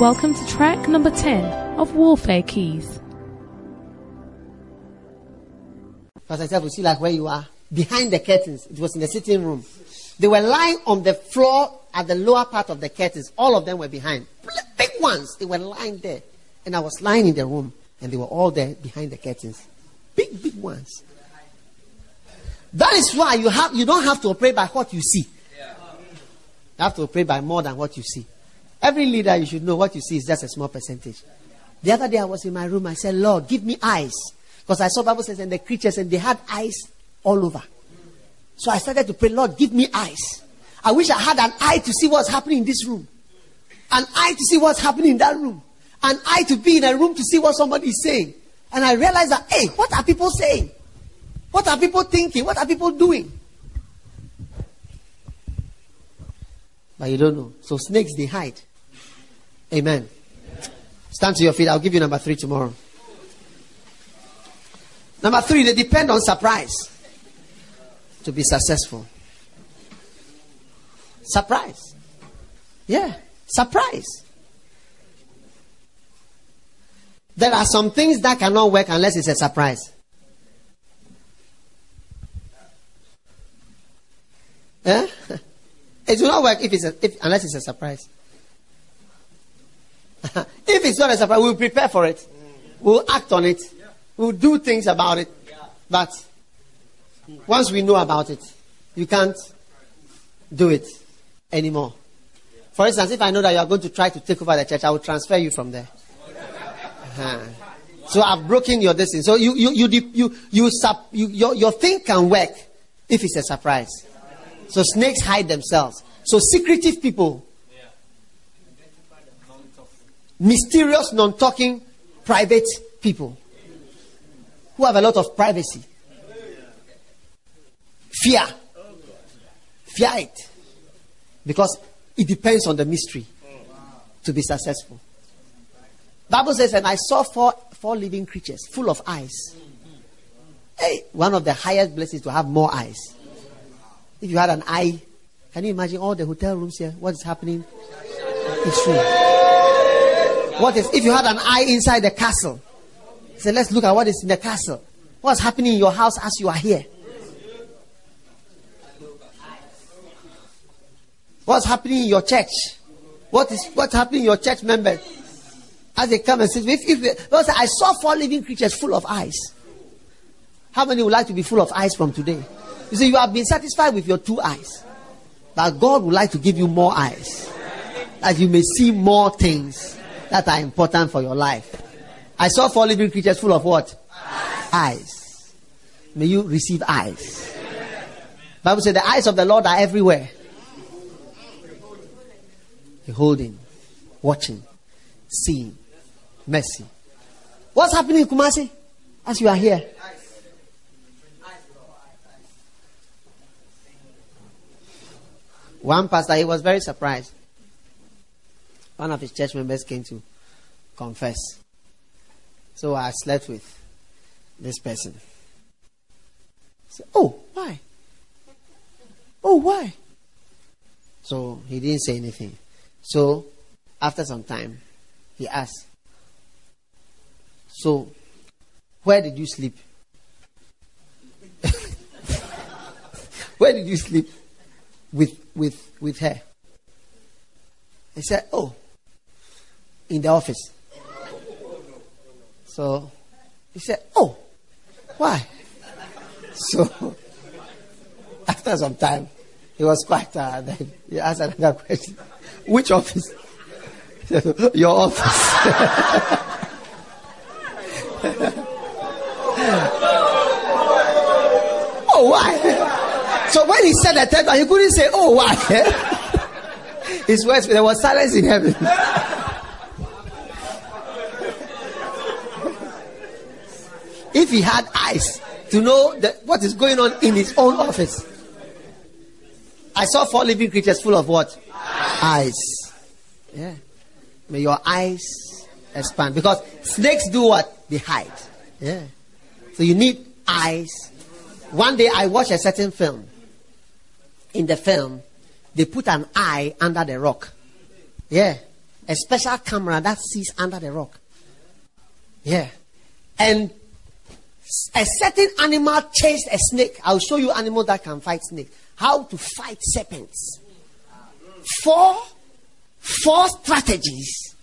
Welcome to track number 10 of Warfare Keys. Pastor Jeff, you see like where you are? Behind the curtains. It was in the sitting room. They were lying on the floor at the lower part of the curtains. All of them were behind. Big ones. They were lying there. And I was lying in the room. And they were all there behind the curtains. Big, big ones. That is why you have you don't have to operate by what you see. You have to operate by more than what you see. Every leader you should know what you see is just a small percentage. The other day I was in my room, I said, Lord, give me eyes. Because I saw Bible says and the creatures and they had eyes all over. So I started to pray, Lord, give me eyes. I wish I had an eye to see what's happening in this room. An eye to see what's happening in that room. An eye to be in a room to see what somebody is saying. And I realized that, hey, what are people saying? What are people thinking? What are people doing? But you don't know. So snakes, they hide. Amen. Stand to your feet. I'll give you number three tomorrow. Number three, they depend on surprise to be successful. Surprise. Yeah, surprise. There are some things that cannot work unless it's a surprise. Eh? It will not work if it's a, if, unless it's a surprise. if it's not a surprise, we'll prepare for it. We'll act on it. We'll do things about it. But once we know about it, you can't do it anymore. For instance, if I know that you are going to try to take over the church, I will transfer you from there. Uh-huh. So I've broken your distance. So you you you you you, you, you your, your thing can work if it's a surprise. So snakes hide themselves. So secretive people, mysterious, non-talking, private people who have a lot of privacy. Fear. Fear it. Because it depends on the mystery to be successful. Bible says, and I saw four, four living creatures full of eyes. Hey, one of the highest blessings to have more eyes. If you had an eye, can you imagine all the hotel rooms here? What is happening? It's true. What is if you had an eye inside the castle? Say, let's look at what is in the castle. What's happening in your house as you are here? What's happening in your church? What is what's happening in your church members? As they come and say, if, if I saw four living creatures full of eyes. How many would like to be full of eyes from today? You see, you have been satisfied with your two eyes. But God would like to give you more eyes. That you may see more things that are important for your life. I saw four living creatures full of what? Eyes. May you receive eyes. Bible says the eyes of the Lord are everywhere. Beholding, watching, seeing, mercy. What's happening in Kumasi as you are here? One pastor, he was very surprised. One of his church members came to confess. So I slept with this person. Said, oh, why? Oh, why? So he didn't say anything. So after some time, he asked, So, where did you sleep? where did you sleep? with, with, with her. He said, Oh, in the office. So he said, Oh, why? So after some time, he was quite tired. Uh, he asked another question Which office? Your office. oh, why? So when he said one, he couldn't say, Oh, why? His words, there was silence in heaven. He had eyes to know that what is going on in his own office. I saw four living creatures full of what? Eyes. Yeah. May your eyes expand. Because snakes do what? They hide. Yeah. So you need eyes. One day I watched a certain film in the film, they put an eye under the rock. Yeah. a special camera that sees under the rock. Yeah. And a certain animal chased a snake. I'll show you animal that can fight snake. How to fight serpents. Four, four strategies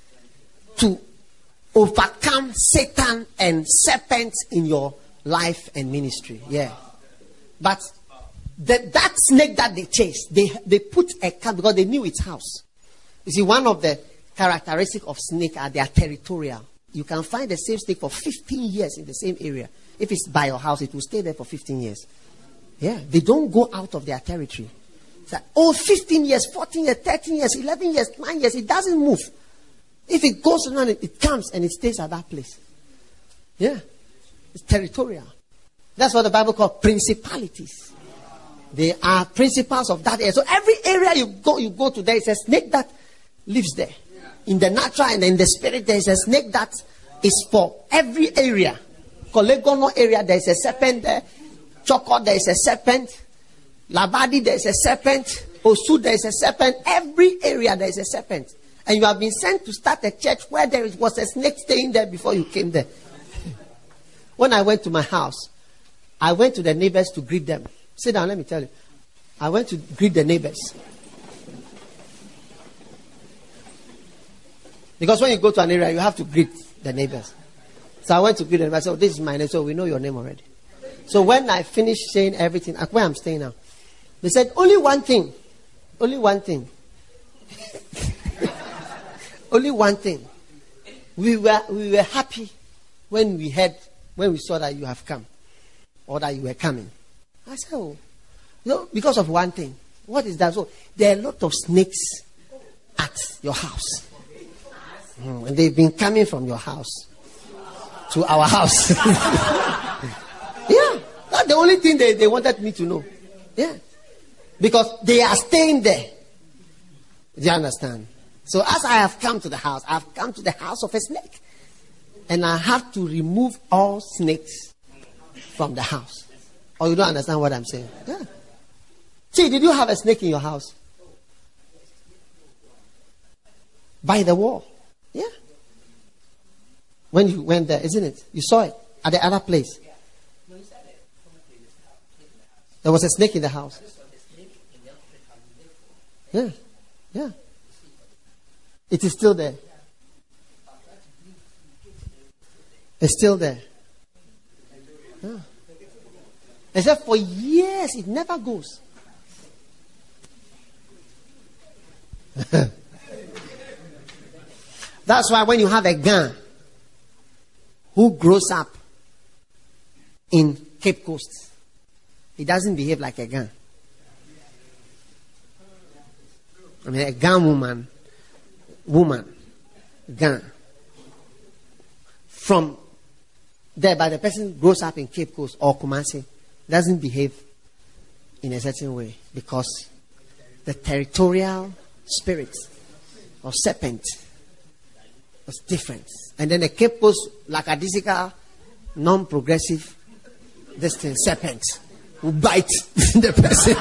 to overcome Satan and serpents in your life and ministry. Yeah. But the, that snake that they chased, they, they put a cat because they knew its house. You see, one of the characteristics of snake are they are territorial. You can find the same snake for 15 years in the same area. If it's by your house, it will stay there for 15 years. Yeah, they don't go out of their territory. It's like, oh, 15 years, 14 years, 13 years, 11 years, 9 years, it doesn't move. If it goes around, it comes and it stays at that place. Yeah, it's territorial. That's what the Bible calls principalities. They are principals of that area. So every area you go, you go to, there is a snake that lives there. In the natural and in the spirit, there is a snake that is for every area. Korle Gonno area, there is a serpent there. Chorkor, there is a serpent. Labadi, there is a serpent. Osu, there is a serpent. Every area, there is a serpent. And you have been sent to start a church where there was a snake staying there before you came there. when I went to my house, I went to the neighbors to greet them. Sit down, let me tell you. I went to greet the neighbors. Because when you go to an area, you have to greet the neighbors. So I went to greet them. I said, oh, This is my name. So we know your name already. So when I finished saying everything, where I'm staying now, they said, Only one thing. Only one thing. only one thing. We were, we were happy when we heard, when we saw that you have come or that you were coming. I said, Oh, no, because of one thing. What is that? So there are a lot of snakes at your house. Mm, and they've been coming from your house to our house. yeah, that's the only thing they, they wanted me to know. Yeah. Because they are staying there. Do you understand? So as I have come to the house, I have come to the house of a snake. And I have to remove all snakes from the house. Or you don't understand what I'm saying? Yeah. See, did you have a snake in your house? By the wall. Yeah. When you went there, isn't it? You saw it at the other place. There was a snake in the house. Yeah. Yeah. It is still there. It's still there. Yeah. Except for years, it never goes. That's why when you have a gun who grows up in Cape Coast, he doesn't behave like a gun. I mean, a gun woman, woman, gun. From there, but the person grows up in Cape Coast or Kumasi, doesn't behave in a certain way because the territorial spirit of serpent was different. And then the Cape Coast lackadaisical, non progressive, this thing, serpent, will bite the person.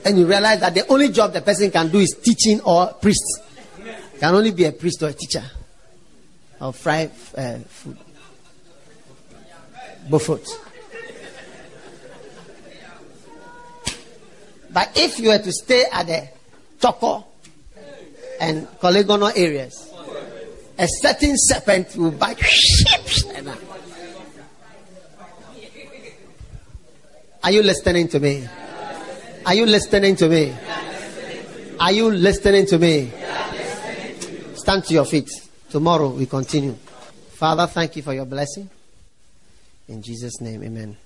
and you realize that the only job the person can do is teaching or priest. Can only be a priest or a teacher or fry uh, food. Buffet. But if you were to stay at the Chorkor and polygonal areas, a certain serpent will bite. Are you listening to me? Are you listening to me? Are you listening to me? Stand to your feet. Tomorrow we continue. Father, thank you for your blessing. In Jesus' name, amen.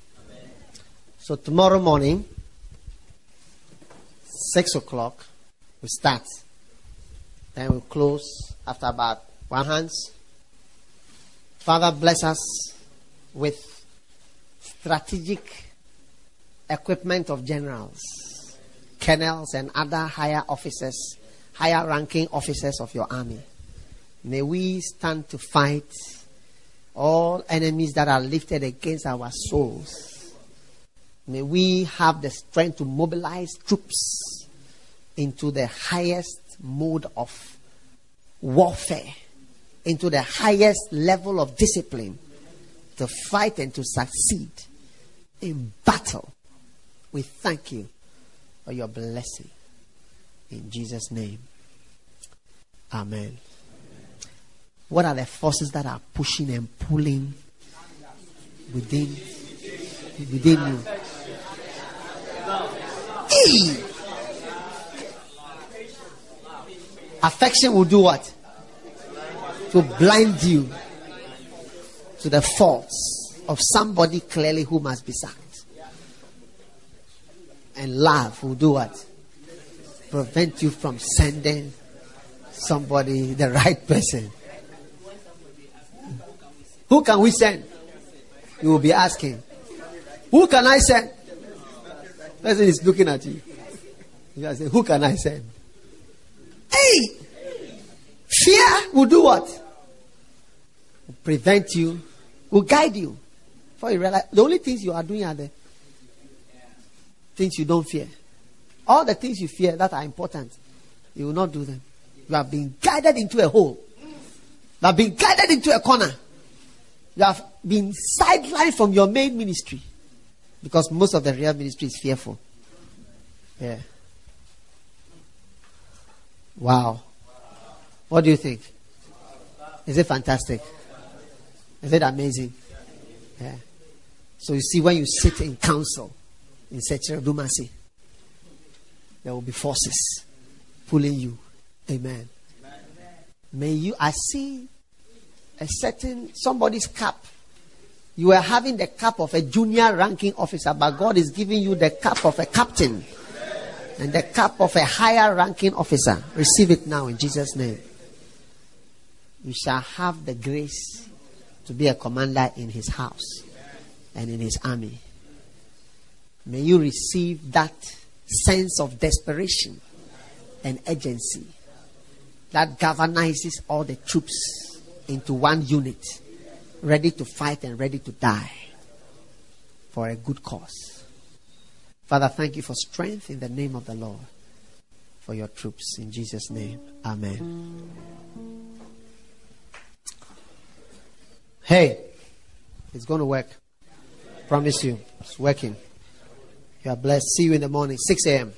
So tomorrow morning, 6 o'clock, we start. Then we'll close after about one hands. Father, bless us with strategic equipment of generals, colonels, and other higher officers, higher ranking officers of your army. May we stand to fight all enemies that are lifted against our souls. May we have the strength to mobilize troops into the highest mode of warfare, into the highest level of discipline to fight and to succeed in battle. We thank you for your blessing. In Jesus' name. Amen. What are the forces that are pushing and pulling within within you? Affection will do what? To blind you to the faults of somebody clearly who must be sacked. And love will do what? Prevent you from sending somebody the right person. Who can we send? You will be asking. Who can I send? Person is looking at you. You say, Who can I send? Hey! Fear will do what? Will prevent you, will guide you. For you realize the only things you are doing are the things you don't fear. All the things you fear that are important, you will not do them. You have been guided into a hole. You have been guided into a corner. You have been sidelined from your main ministry. Because most of the real ministry is fearful. Yeah. Wow. What do you think? Is it fantastic? Is it amazing? Yeah. So you see, when you sit in council in Secretariat Dumasi, there will be forces pulling you. Amen. May you, I see a certain somebody's cap. You are having the cap of a junior ranking officer, but God is giving you the cap of a captain and the cup of a higher ranking officer. Receive it now in Jesus' name. You shall have the grace to be a commander in his house and in his army. May you receive that sense of desperation and urgency that galvanizes all the troops into one unit, ready to fight and ready to die for a good cause. Father, thank you for strength in the name of the Lord for your troops. In Jesus' name, Amen. Hey, it's going to work. Promise you, it's working. You are blessed. See you in the morning, 6 a.m.